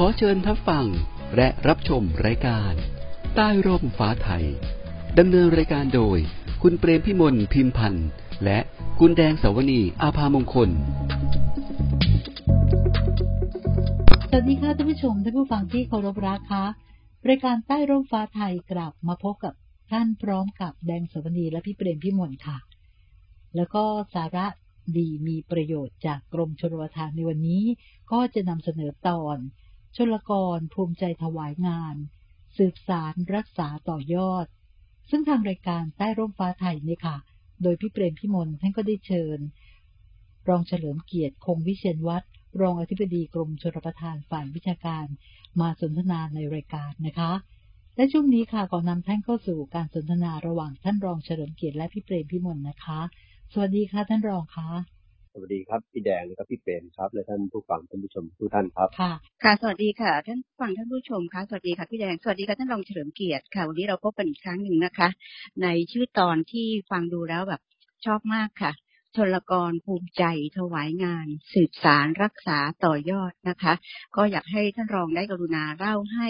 ขอเชิญทับฟังและรับชมรายการ ใต้ร่มฟ้าไทยดำเนินรายการโดย คุณเปรมพิมลพิมพันธ์และคุณแดงสาวนีอาภามงคล สวัสดีค่ะท่านผู้ชมท่านผู้ฟังที่เคารพรักคะรายการใต้ร่มฟ้าไทยกลับมาพบกับท่านพร้อมกับแดงสวนีและพี่เปรมพิมลค่ะ แล้วก็สาระดีมีประโยชน์จากกรมชลประทานในวันนี้ ก็จะนำเสนอตอน ชลกรภูมิใจถวายงาน สืบสารรักษาต่อยอด ซึ่งทางรายการใต้ร่มฟ้าไทยเนี่ยค่ะ โดยพี่เปรมพิมลท่านก็ได้เชิญ รองเฉลิมเกียรติคงวิเชียนวัตรรองอธิบดีกรมชลประทานฝ่ายวิชาการ มาสนทนาในรายการนะคะ และช่วงนี้ค่ะก่อนนำท่านเข้าสู่การสนทนาระหว่างท่านรองเฉลิมเกียรติและพี่เปรมพิมลนะคะ สวัสดีค่ะท่านรองคะ สวัสดีครับพี่แดงและพี่เปรมครับ และท่านผู้ฟังท่านผู้ชมทุกท่านครับค่ะค่ะ สวัสดีค่ะ ท่านฟังท่านผู้ชมค่ะสวัสดีค่ะพี่แดงสวัสดีค่ะท่านรองเฉลิมเกียรติค่ะ วันนี้เราพบกันอีกครั้งหนึ่งนะคะ ในชื่อตอนที่ฟังดูแล้วแบบชอบมากค่ะชนลกรภูมิใจถวายงาน สืบสารรักษาต่อยอดนะคะ ก็อยากให้ท่านรองได้กรุณาเล่าให้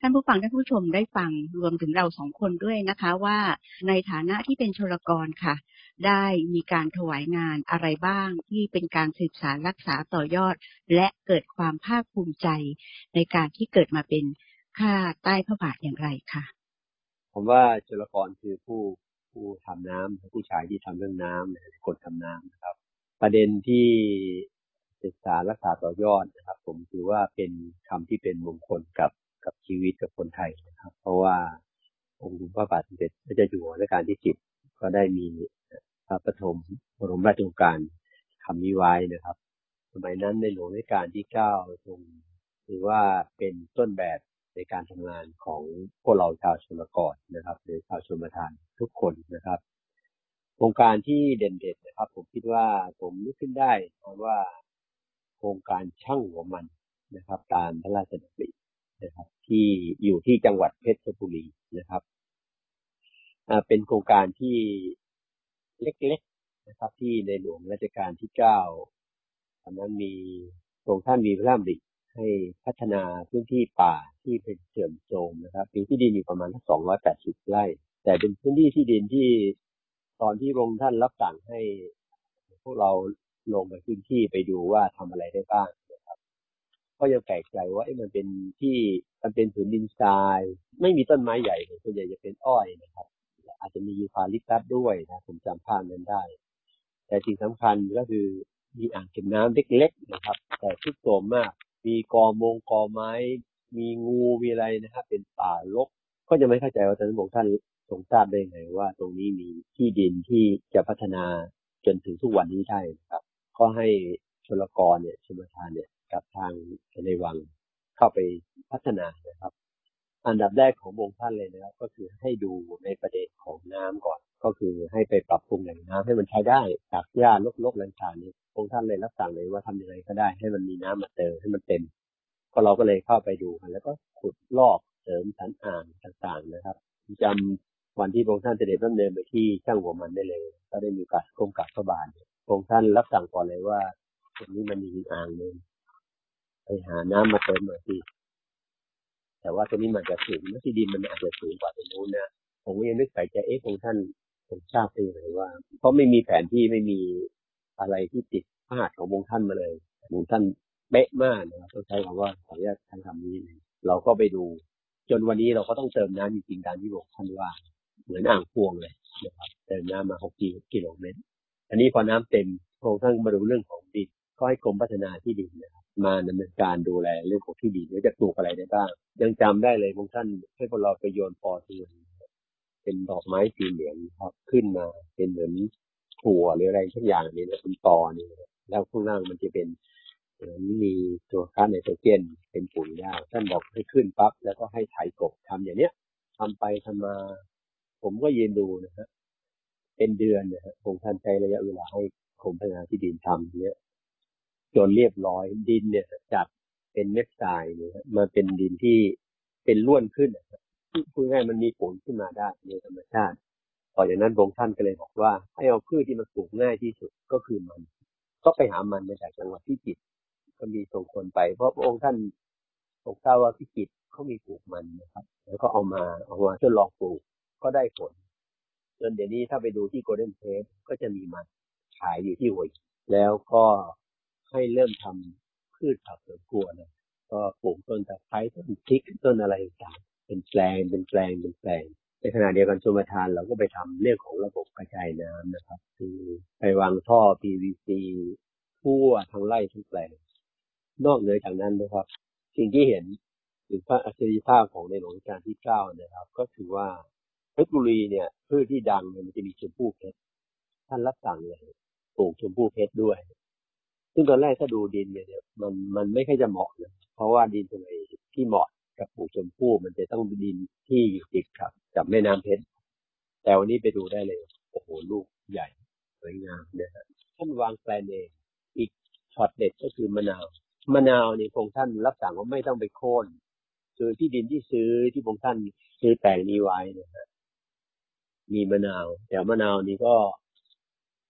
ท่านผู้ฟังท่านผู้ชมได้ฟังรวมถึงเราสองคนด้วยนะคะ ว่าในฐานะที่เป็นชนลกรค่ะ ได้มีการถวายงานอะไรบ้างที่เป็นการสืบสารรักษาต่อยอด และเกิดความภาคภูมิใจในการที่เกิดมาเป็นข้าใต้พระบาทอย่างไรคะผมว่าชลกรคือผู้ผู้ทำน้ำผู้ชายที่ทำเรื่องน้ำคนทำน้ำนะครับ ประเด็นที่ศึกษารักษาต่อยอดนะครับ ผมถือว่าเป็นคำที่เป็นมงคลกับกับชีวิตกับคนไทยนะครับ เพราะว่าองค์พระบาทสมเด็จพระเจ้าอยู่หัวรัชกาลที่สิบก็ได้มี พระประถมบรมราชโองการคำนี้ไว้นะครับ สมัยนั้นในหลวงรัชกาลที่เก้าทรงถือว่าเป็นต้นแบบในการทำงานของพวกเราชาวชนกรนะครับ หรือชาวชนประทานทุกคนนะครับโครงการที่เด่นๆนะครับ ผมคิดว่าผมนึกขึ้นได้เพราะว่าโครงการช่างหัวมันนะครับ ตามพระราชดำรินะครับ ที่อยู่ที่จังหวัดเพชรบุรีนะครับเป็นโครงการที่ เล็กๆนะครับ ที่ในหลวงรัชกาลที่เก้าตอนนั้นมีทรงท่านมีพระราชดำริให้พัฒนาพื้นที่ป่าที่เป็นเสื่อมโทรมนะครับมีที่ดินอยู่ประมาณสองร้อยแปดสิบไร่ แต่เป็นพื้นที่ที่ดินที่ตอนที่พระองค์ท่านรับสั่งให้ พวกเราลงไปพื้นที่ไปดูว่าทำอะไรได้บ้างนะครับ ก็ยังแปลกใจว่ามันเป็นที่มันเป็นผืนดินทราย ไม่มีต้นไม้ใหญ่ส่วนใหญ่จะเป็นอ้อยนะครับ อาจจะมียูคาลิปตัสด้วยนะผมจำภาพนั้นได้ แต่สิ่งสำคัญก็คือมีอ่างเก็บน้ำเล็กๆนะครับ แต่ทุกโทรมมาก มีกอมงกอไม้ มีงูมีอะไรนะครับ เป็นป่ารก ก็จะไม่เข้าใจว่าตอนนั้นของท่านทรงทราบได้ไงว่า ตรงนี้มีที่ดินที่จะพัฒนาจนถึงทุกวันนี้ได้นะครับ ก็ให้ชลกรเนี่ยชลทานเนี่ยกับทางในวังเข้าไปพัฒนานะครับ อันดับแรกขององค์ท่านเลยนะครับ ก็คือให้ดูในประเด็นของน้ำก่อน ก็คือให้ไปปรับปรุงแหล่งน้ำให้มันใช้ได้จากหญ้าลกๆต่างๆนี้องค์ท่านเลยรับสั่งเลยว่าทำยังไงก็ได้ ให้มันมีน้ำมาเติมให้มันเต็ม ก็เราก็เลยเข้าไปดูกันแล้วก็ขุดลอกเสริมสันอ่างต่างๆนะครับจำวันที่พระองค์ท่านเสด็จดำเนินไปที่ช่างหัวมันได้เลย ก็ได้มีโอกาสกรมกับพระบาทพระองค์ท่านรับสั่งก่อนเลยว่าตรงนี้มันมีอ่างหนึ่งไปหาน้ำมาเติมหน่อยสิ แต่ว่าตรงนี้มันจะสูงที่ดินมันอาจจะสูงกว่าตรงนู้นนะผมก็ยังนึกใส่ใจเอ๊ะองท่านคงทราบได้เลยว่า เพราะไม่มีแผนที่ไม่มีอะไรที่ติดพาดขององท่านมาเลยองท่านเป๊ะมากนะครับต้องใช้คำว่าขออนุญาตท่านคำนี้เลยเราก็ไปดู จนวันนี้เราก็ต้องเติมน้ำจริงๆตามที่บอกท่านว่า เหมือนอ่างพวงเลยนะครับเติมน้ำมาหกกิโลเมตร อันนี้พอน้ำเต็มพรงค์ท่านมาดูเรื่องของดินก็ให้กรมพัฒนาที่ดินนะครับ มาดำเนินการดูแลเรื่องของที่ดินว่าจะปลูกอะไรได้บ้าง ยังจำได้เลยพระท่านให้พวกเราไปโยนปอเทืองเป็นดอกไม้สีเหลืองครับ ขึ้นมาเป็นเหมือนถั่วหรืออะไรทุกอย่างนี้นะเป็นตอนี่แล้วข้างล่างมันจะเป็นมีตัวคาร์ไนโตรเจนเป็นปุ๋ยได้ท่านบอกให้ขึ้นปั๊บแล้วก็ให้ไถกบทำอย่างเนี้ยทำไปทำมา ผมก็ยืนดูนะฮะเป็นเดือนนะฮะผมท่านใช้ระยะเวลาให้กรมพัฒนาที่ดินทำเนี้ย จนเรียบร้อยดินเนี่ยจากเป็นเม็ดทรายเนี่ยมาเป็นดินที่เป็นล้วนขึ้นพูดง่ายมันมีผลขึ้นมาได้ในธรรมชาติต่อจากนั้นองค์ท่านก็เลยบอกว่า ให้เอาพืชที่มันปลูกง่ายที่สุดก็คือมัน ก็ไปหามันมาจากจังหวัดที่จิตรก็มีส่งคนไป เพราะพระองค์ท่านผมทราบว่าพิจิตรเขามีปลูกมันนะครับ แล้วก็เอามาเอามาทดลองปลูกก็ได้ผลจนเดี๋ยวนี้ถ้าไปดูที่โกลเด้นเพสก็จะมีมันขายอยู่ที่หัวแล้วก็ ให้เริ่มทำพืชผักสวนครัวนะก็ปลูกต้นตะไคร้ต้นพริกต้นอะไรต่างเป็นแปลงเป็นแปลงเป็นแปลงในขณะเดียวกันชมทานเราก็ไปทำเรื่องของระบบกระจายน้ำนะครับ คือไปวางท่อ PVC ทั่วทั้งไร่ทั้งแปลง นอกเหนือจากนั้นนะครับ สิ่งที่เห็นถึงพระอัจฉริยภาพของในหลวงรัชกาลที่เก้านะครับ ก็คือว่าเพชรบุรีเนี่ยพืชที่ดังเนี่ยมันจะมีชมพู่เพชรท่านรับสั่งเลยปลูกชมพู่เพชรด้วย ซึ่งตอนแรกถ้าดูดินเนี่ยมันมันไม่ค่อยจะเหมาะเลยเพราะว่าดินตรงไหนที่เหมาะกับปลูกชมพู่มันจะต้องดินที่ติดกับกับแม่น้ำเพชรแต่วันนี้ไปดูได้เลยโอ้โหลูกใหญ่สวยงามนะฮะท่านวางแปลนเองอีกช็อตเด็ดก็คือมะนาวมะนาวนี่พงท่านรับสั่งว่าไม่ต้องไปโค่นคือที่ดินที่ซื้อที่พงท่านซื้อแปลงนี้ไว้นะฮะมีมะนาวแต่มะนาวนี้ก็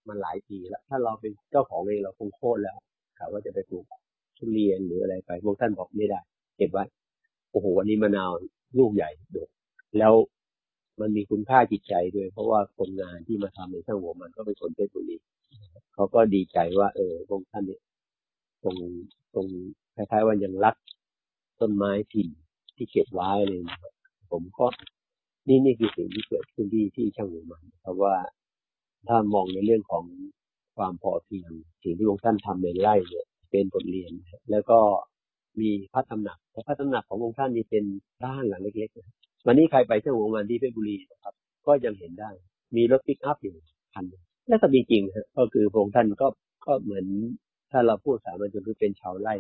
มันหลายปีแล้ว ถ้าเราเป็นเจ้าของเองเราคงโค่นแล้วถามว่าจะไปปลูกทุเรียนหรืออะไรไปพวกท่านบอกไม่ได้ เก็บไว้โอ้โหวันนี้มะนาวลูกใหญ่ดกแล้วมันมีคุณค่าจิตใจด้วย เพราะว่าคนงานที่มาทำในช่างหัวมันก็เป็นคนเพชรบุรีเขาก็ดีใจว่า เออพวกท่านเนี่ยตรงตรงคล้ายๆว่ายังรักต้นไม้ถิ่นที่เก็บไว้เลยผมก็นี่นี่คือสิ่งที่เกิดขึ้นที่ที่ช่างหัวมันเพราะว่า ถ้ามองในเรื่องของความพอเพียงสิ่งที่พวกท่านทำในไร่เนี่ยเป็นบทเรียน แล้วก็มีพระตำหนักแต่พระตำหนักขององค์ท่านนี่เป็นบ้านหลังเล็กๆวันนี้ใครไปเที่ยวหัวมันที่เพชรบุรีนะครับ ก็ยังเห็นได้ มีรถปิกอัพอยู่คันแล้วก็มีจริงฮะก็คือพระองค์ท่านก็ก็เหมือนถ้าเราพูดสามัญชนคือเป็นชาวไร่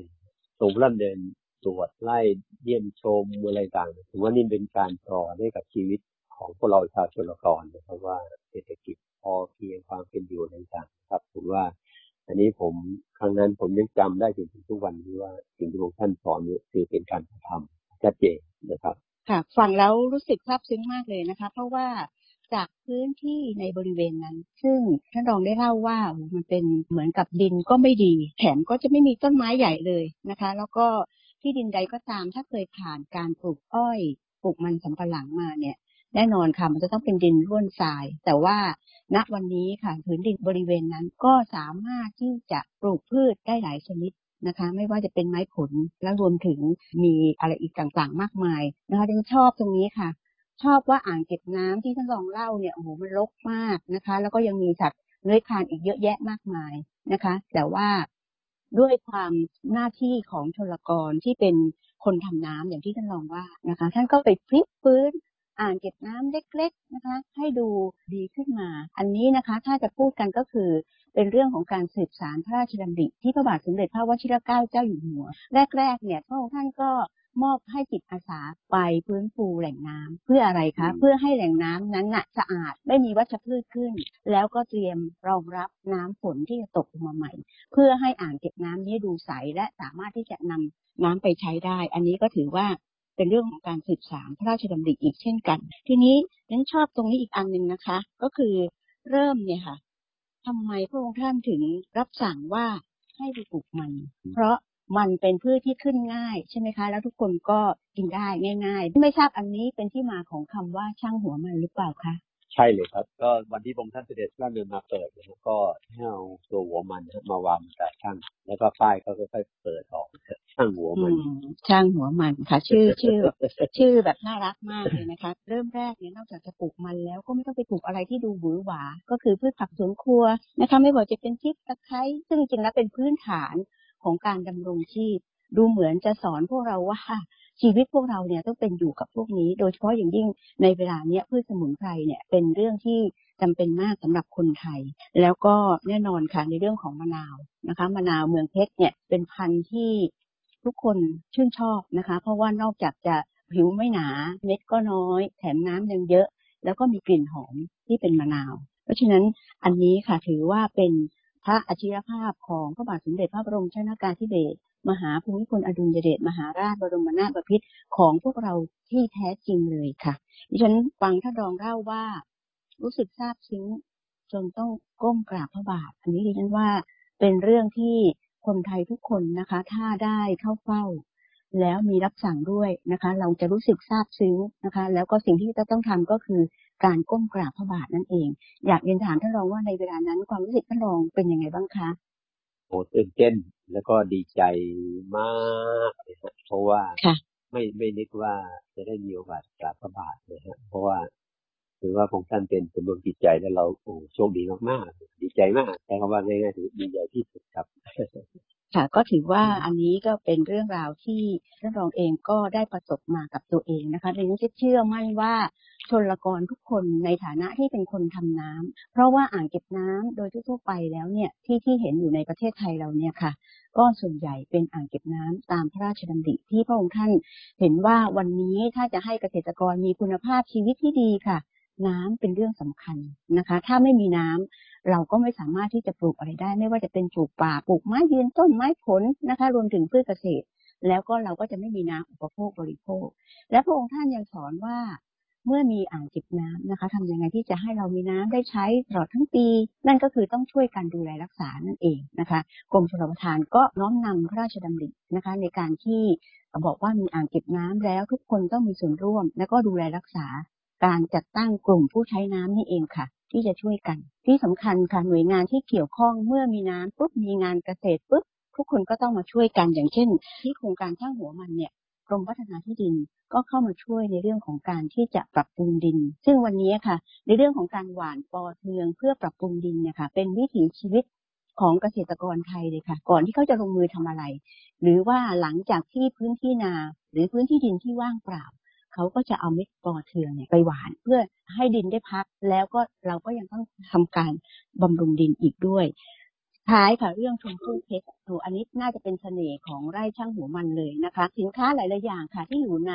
ทรงร่ำเดินตรวจไล่เยี่ยมชมอะไรต่างถือว่านี่เป็นการปลอให้กับชีวิต ของพวกเราชาวชนกรนะครับว่าเศรษฐกิจพอเพียงความเป็นอยู่ต่างๆครับผมว่า อันนี้ผมครั้งนั้นผมยังจำได้จนถึงทุกวันนี้ว่าสิ่งที่พระท่านสอนนี่คือเป็นการทำชัดเจนนะครับค่ะฟังแล้วรู้สึกซาบซึ้งมากเลยนะคะ เพราะว่าจากพื้นที่ในบริเวณนั้น ซึ่งท่านรองได้เล่าว่ามันเป็นเหมือนกับดินก็ไม่ดี แถมก็จะไม่มีต้นไม้ใหญ่เลยนะคะ แล้วก็ที่ดินใดก็ตามถ้าเคยผ่านการปลูกอ้อยปลูกมันสำปะหลังมาเนี่ย แน่นอนค่ะ มันจะต้องเป็นดินร่วนทราย แต่ว่าณวันนี้ค่ะพื้นดินบริเวณนั้นก็สามารถที่จะปลูกพืชได้หลายชนิดนะคะ ไม่ว่าจะเป็นไม้ผลและรวมถึงมีอะไรอีกต่างๆ มากมายนะคะดังชอบตรงนี้ค่ะ ชอบว่าอ่างเก็บน้ำที่ท่านรองเล่าเนี่ยโอ้โหมันรกมากนะคะ แล้วก็ยังมีสัตว์เลื้อยคลานอีกเยอะแยะมากมายนะคะ แต่ว่าด้วยความหน้าที่ของชลกรที่เป็นคนทำน้ำอย่างที่ท่านรองว่านะคะ ท่านก็ไปพลิกฟื้น อ่างเก็บน้ำเล็กๆนะคะ ให้ดูดีขึ้นมา อันนี้นะคะถ้าจะพูดกันก็คือเป็นเรื่องของการสืบสารพระราชดำริที่พระบาทสมเด็จพระวชิรเกล้าเจ้าอยู่หัว แรกๆเนี่ยพระองค์ท่านก็มอบให้จิตอาสาไปฟื้นฟูแหล่งน้ำเพื่ออะไรคะ เพื่อให้แหล่งน้ำนั้นน่ะสะอาดไม่มีวัชพืชขึ้น แล้วก็เตรียมรองรับน้ำฝนที่จะตกลงมาใหม่ เพื่อให้อ่างเก็บน้ำนี้ดูใสและสามารถที่จะนำน้ำไปใช้ได้ อันนี้ก็ถือว่า เป็นเรื่องของการสืบสารพระราชดำริอีกเช่นกัน ทีนี้ฉันชอบตรงนี้อีกอันหนึ่งนะคะ ก็คือเริ่มเนี่ยค่ะทำไมพระองค์ท่านถึงรับสั่งว่าให้ไปปลูกมัน เพราะมันเป็นพืชที่ขึ้นง่ายใช่ไหมคะ แล้วทุกคนก็กินได้ง่าย ๆ ไม่ทราบอันนี้เป็นที่มาของคำว่าช่างหัวมันหรือเปล่าคะ ใช่เลยครับ ก็วันที่ผมท่านเสด็จพระเดินมาเปิดนะครับก็ให้เอาตัวหัวมันมาวางกับช่างแล้วก็ป้ายก็ค่อยๆเปิดออกช่างหัวมัน ช่างหัวมันค่ะ ชื่อชื่อ ชื่อแบบน่ารักมากเลยนะคะ เริ่มแรกเนี่ยนอกจากจะปลูกมันแล้วก็ไม่ต้องไปปลูกอะไรที่ดูหวือหวา ก็คือพืชผักสวนครัวนะคะไม่ว่าจะเป็นพริกตะไคร้ซึ่งจริงๆแล้วเป็นพื้นฐานของการดำรงชีพ ดูเหมือนจะสอนพวกเราว่า ชีวิตพวกเราเนี่ยต้องเป็นอยู่กับพวกนี้ โดยเฉพาะอย่างยิ่งในเวลาเนี้ยพืชสมุนไพรเนี่ยเป็นเรื่องที่จำเป็นมากสำหรับคนไทย แล้วก็แน่นอนค่ะในเรื่องของมะนาวนะคะมะนาวเมืองเพชรเนี่ยเป็นพันธุ์ที่ทุกคนชื่นชอบนะคะ เพราะว่านอกจากจะผิวไม่หนาเม็ดก็น้อย แถมน้ำยังเยอะ แล้วก็มีกลิ่นหอมที่เป็นมะนาว เพราะฉะนั้นอันนี้ค่ะถือว่าเป็นพระอัจฉริยภาพของพระบาทสมเด็จพระบรมชนากาธิเบศร มหาภูมิพลอดุลยเดชมหาราชบรมนาถบพิตรของพวกเราที่แท้จริงเลยค่ะดิฉันฟังท่านรองเล่าว่า รู้สึกซาบซึ้งจนต้องก้มกราบพระบาท อันนี้ดิฉันว่าเป็นเรื่องที่คนไทยทุกคนนะคะ ถ้าได้เข้าเฝ้า แล้วมีรับสั่งด้วยนะคะ เราจะรู้สึกซาบซึ้งนะคะ แล้วก็สิ่งที่จะต้องทำก็คือการก้มกราบพระบาทนั่นเอง อยากเรียนถามท่านรองว่าในเวลานั้นความรู้สึกท่านรองเป็นยังไงบ้างคะ อ้ตื่นเต้นแล้วก็ดีใจมากเลยฮะเพราะว่าไม่ไม่นึกว่าจะได้มีโอกาสกราบพระบาทเลยฮะเพราะว่าถือว่าของท่านเป็นเป็นดวงจิตใจแล้วเราโอ้โชคดีมากๆดีใจมากแต่คำว่าง่ายๆถือดีใจที่สุดครับ ค่ะก็ถือว่าอันนี้ก็เป็นเรื่องราวที่ท่านรองเองก็ได้ประสบมากับตัวเองนะคะดังนั้นเชื่อมั่นว่าชนละกรทุกคนในฐานะที่เป็นคนทำน้ำเพราะว่าอ่างเก็บน้ำโดยทั่วไปแล้วเนี่ยที่ที่เห็นอยู่ในประเทศไทยเราเนี่ยค่ะ ก็ส่วนใหญ่เป็นอ่างเก็บน้ำตามพระราชดำริที่พระองค์ท่านเห็นว่าวันนี้ถ้าจะให้เกษตรกรมีคุณภาพชีวิตที่ดีค่ะ น้ำเป็นเรื่องสำคัญนะคะ ถ้าไม่มีน้ำเราก็ไม่สามารถที่จะปลูกอะไรได้ ไม่ว่าจะเป็นปลูกป่าปลูกไม้ยืนต้นไม้ผลนะคะ รวมถึงพืชเกษตร แล้วก็เราก็จะไม่มีน้ำอุปโภคบริโภค และพระองค์ท่านยังสอนว่าเมื่อมีอ่างเก็บน้ำนะคะทำยังไงที่จะให้เรามีน้ำได้ใช้ตลอดทั้งปี นั่นก็คือต้องช่วยกันดูแลรักษานั่นเองนะคะกรมชลประทานก็น้อมนำพระราชดำรินะคะ ในการที่บอกว่ามีอ่างเก็บน้ำแล้วทุกคนต้องมีส่วนร่วม และก็ดูแลรักษา การจัดตั้งกลุ่มผู้ใช้น้ำนี่เองค่ะ ที่จะช่วยกัน ที่สำคัญค่ะหน่วยงานที่เกี่ยวข้องเมื่อมีน้ำปุ๊บมีงานเกษตรปุ๊บทุกคนก็ต้องมาช่วยกันอย่างเช่น ที่โครงการช่างหัวมันเนี่ยกรมพัฒนาที่ดินก็เข้ามาช่วยในเรื่องของการที่จะปรับปรุงดิน ซึ่งวันนี้ค่ะ ในเรื่องของการหว่านปอเทืองเพื่อปรับปรุงดินเนี่ยค่ะ เป็นวิถีชีวิตของเกษตรกรไทยเลยค่ะ ก่อนที่เขาจะลงมือทำอะไร หรือว่าหลังจากที่พื้นที่นา หรือพื้นที่ดินที่ว่างเปล่า เขาก็จะเอาเม็ดปอเทืองเนี่ยไปหวาน เพื่อให้ดินได้พัก แล้วก็เราก็ยังต้องทำการบำรุงดินอีกด้วยท้ายค่ะเรื่องชมพู่เพชรตัวอันนี้น่าจะเป็นเสน่ห์ของไร่ช่างหัวมันเลยนะคะ สินค้าหลายๆอย่างค่ะ ที่อยู่ใน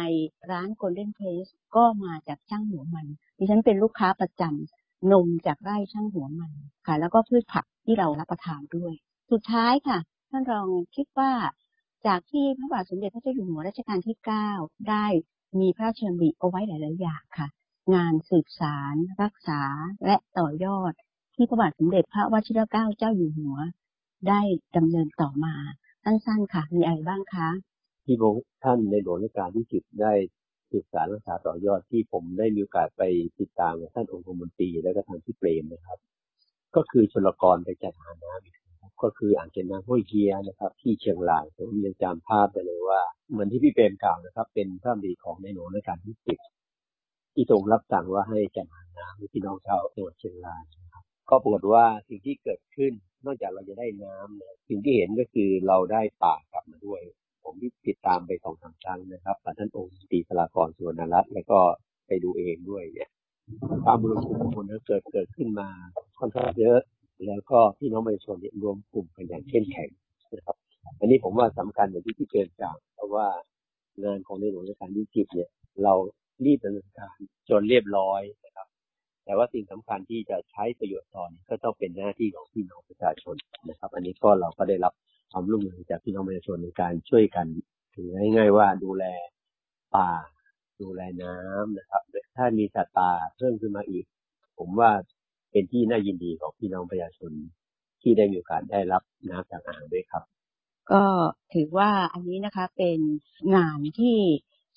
ร้าน Golden Place ก็มาจากช่างหัวมัน ดิฉันเป็นลูกค้าประจำนมจากไร่ช่างหัวมันค่ะ แล้วก็พืชผักที่เรารับประทานด้วย สุดท้ายค่ะ ท่านรองคิดว่าจากที่พระบาทสมเด็จพระเจ้าอยู่หัวรัชกาลที่ 9 ได้ มีพระราชดำริเอาไว้หลาย ๆ อย่างค่ะ งานสืบสาร รักษาและต่อยอด ที่พระบาทสมเด็จพระวชิรเกล้าเจ้าอยู่หัว ได้ดำเนินต่อมาสั้น ๆ ค่ะ มีอะไรบ้างคะที่พระท่านในหลวงรัชกาลที่สิบได้สืบสารรักษาต่อยอดที่ผมได้มีโอกาสไปติดตามท่านองค์มนตรีแล้วก็ทางที่เปรมนะครับ ก็คือชลกรไปจัดหาน้ำก็ ก็คืออ่างเก็บน้ำห้วยเฮียนะครับ ที่เชียงรายผมยังจำภาพได้เลยว่า เหมือนที่พี่เปรมกล่าวนะครับ เป็นพระดีของในหลวงในการที่สิบที่ทรงรับสั่งว่าให้จัดหาน้ำพี่น้องชาวจังหวัดเชียงรายนะครับก็ปรากฏว่าสิ่งที่เกิดขึ้น นอกจากเราจะได้น้ำนะสิ่งที่เห็นก็คือเราได้ป่ากลับมาด้วย ผมติดตามไปสองสามครั้งนะครับท่านองค์ตีสลากรสุวรรณรัตน์แล้วก็ไปดูเองด้วยเนี่ยความรวมกลุ่มคนเกิดเกิดขึ้นมาค่อนข้างเยอะ แล้วก็พี่น้องประชาชนรวมกลุ่มกันอย่างเข้มแข็งนะครับ อันนี้ผมว่าสำคัญอย่างที่พี่เกินกล่าวเพราะว่างานของในหลวงราชการที่สิบเนี่ย เรารีบดำเนินการจนเรียบร้อยนะครับ แต่ว่าสิ่งสำคัญที่จะใช้ประโยชน์ตอนก็ต้องเป็นหน้าที่ของพี่น้องประชาชนนะครับ อันนี้ก็เราก็ได้รับความร่วมมือจากพี่น้องประชาชนในการช่วยกันถือง่ายๆว่าดูแลป่า ดูแลน้ำนะครับ ถ้ามีสัตว์ป่าเพิ่มขึ้นมาอีก ผมว่า เป็นที่น่ายินดีของพี่น้องประชาชนที่ได้มีโอกาสได้รับน้ำจากอ่างด้วยครับ ก็ถือว่าอันนี้นะคะเป็นงานที่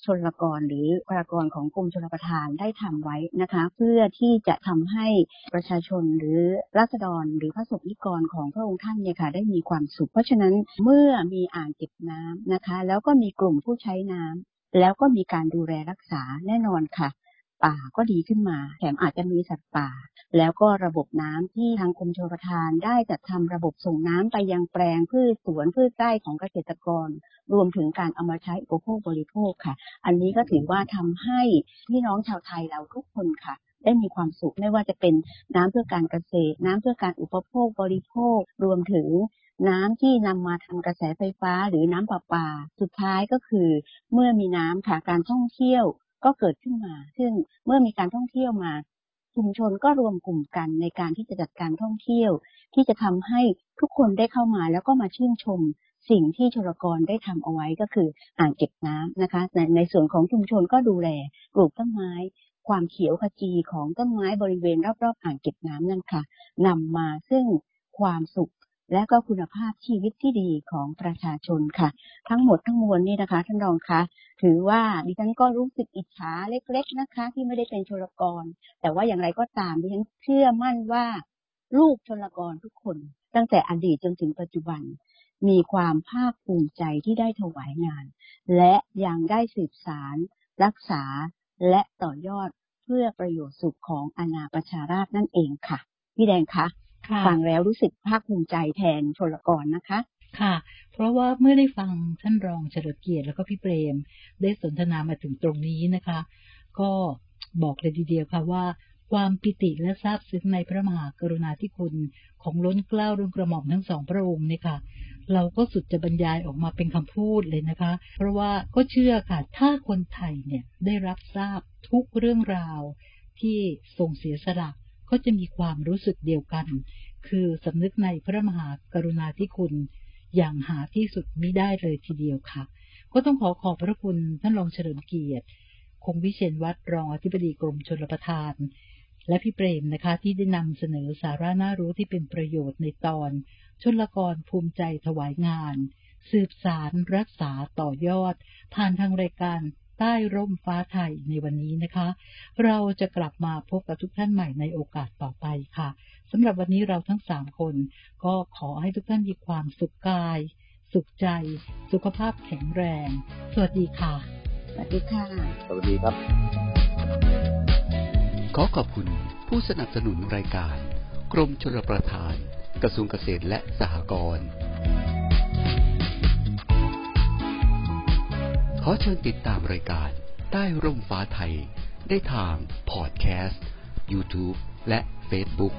ชนลกรหรือพรากรของกรมชลประทานได้ทำไว้นะคะ เพื่อที่จะทำให้ประชาชนหรือรัษฎรหรือพระสงฆ์นิกรของพระองค์ท่านเนี่ยค่ะได้มีความสุข เพราะฉะนั้นเมื่อมีอ่างเก็บน้ำนะคะ แล้วก็มีกลุ่มผู้ใช้น้ำแล้วก็มีการดูแลรักษาแน่นอนค่ะ ป่าก็ดีขึ้นมา แถมอาจจะมีสัตว์ป่า แล้วก็ระบบน้ำที่ทางกรมชลประทานได้จัดทำระบบส่งน้ำไปยังแปลงพืชสวนพืชไร่ของเกษตรกร รวมถึงการเอามาใช้อุปโภคบริโภคค่ะ อันนี้ก็ถือว่าทำให้พี่น้องชาวไทยเราทุกคนค่ะได้มีความสุขไม่ว่าจะเป็นน้ำเพื่อการเกษตร น้ำเพื่อการอุปโภคบริโภค รวมถึงน้ำที่นำมาทำกระแสไฟฟ้าหรือน้ำประปา สุดท้ายก็คือ เมื่อมีน้ำค่ะการท่องเที่ยว ก็เกิดขึ้นมา ซึ่งเมื่อมีการท่องเที่ยวมาชุมชนก็รวมกลุ่มกันในการที่จะจัดการท่องเที่ยว ที่จะทำให้ทุกคนได้เข้ามาแล้วก็มาชื่นชมสิ่งที่ชลกรได้ทำเอาไว้ก็คืออ่างเก็บน้ำนะคะในในส่วนของชุมชนก็ดูแลปลูกต้นไม้ ความเขียวขจีของต้นไม้บริเวณรอบๆอ่างเก็บน้ำนั่นค่ะนำมาซึ่งความสุข และก็คุณภาพชีวิตที่ดีของประชาชนค่ะ ทั้งหมดทั้งมวลนี่นะคะ ท่านรองคะถือว่าดิฉันก็รู้สึกอิจฉาเล็ก ๆนะคะ ที่ไม่ได้เป็นชลกร แต่ว่าอย่างไรก็ตามดิฉันเชื่อมั่นว่าลูกชลกรทุกคน ตั้งแต่อดีตจนถึงปัจจุบัน มีความภาคภูมิใจที่ได้ถวายงาน และยังได้สืบสารรักษาและต่อยอดเพื่อประโยชน์สุขของอาณาประชาราษฎร์นั่นเองค่ะ พี่แดงคะ ฟังแล้วรู้สึกภาคภูมิใจแทนชลกรนะคะ ค่ะ เพราะว่าเมื่อได้ฟังท่านรองเฉลิมเกียรติแล้วก็พี่เปรม ได้สนทนามาถึงตรงนี้นะคะ ก็บอกเลยทีเดียวค่ะว่าความปิติและซาบซึ้งในพระมหากรุณาธิคุณของล้นเกล้าล้นกระหม่อมทั้งสองพระองค์เนี่ยค่ะ เราก็สุดจะบรรยายออกมาเป็นคำพูดเลยนะคะ เพราะว่าก็เชื่อค่ะ ถ้าคนไทยเนี่ยได้รับทราบทุกเรื่องราวที่ทรงเสียสละ ก็จะมีความรู้สึกเดียวกัน คือสำนึกในพระมหากรุณาธิคุณอย่างหาที่สุดมิได้เลยทีเดียวค่ะ ก็ต้องขอขอบพระคุณท่านรองเฉลิมเกียรติ คงวิเชียนวัดรองอธิบดีกรมชลประทาน และพี่เปรมนะคะ ที่ได้นำเสนอสาระน่ารู้ที่เป็นประโยชน์ในตอนชนละกรภูมิใจถวายงาน สืบสารรักษาต่อยอด ผ่านทางรายการ ใต้ร่มฟ้าไทยในวันนี้นะคะ เราจะกลับมาพบกับทุกท่านใหม่ในโอกาสต่อไปค่ะสำหรับวันนี้เราทั้งสามคน ก็ขอให้ทุกท่านมีความสุขกาย สุขใจ สุขภาพแข็งแรง สวัสดีค่ะ สวัสดีค่ะ สวัสดีครับ ขอขอบคุณผู้สนับสนุนรายการ กรมชลประทาน กระทรวงเกษตรและสหกรณ์ ขอเชิญติดตามรายการใต้ร่มฟ้าไทย ได้ทางพอดแคสต์ YouTube และ Facebook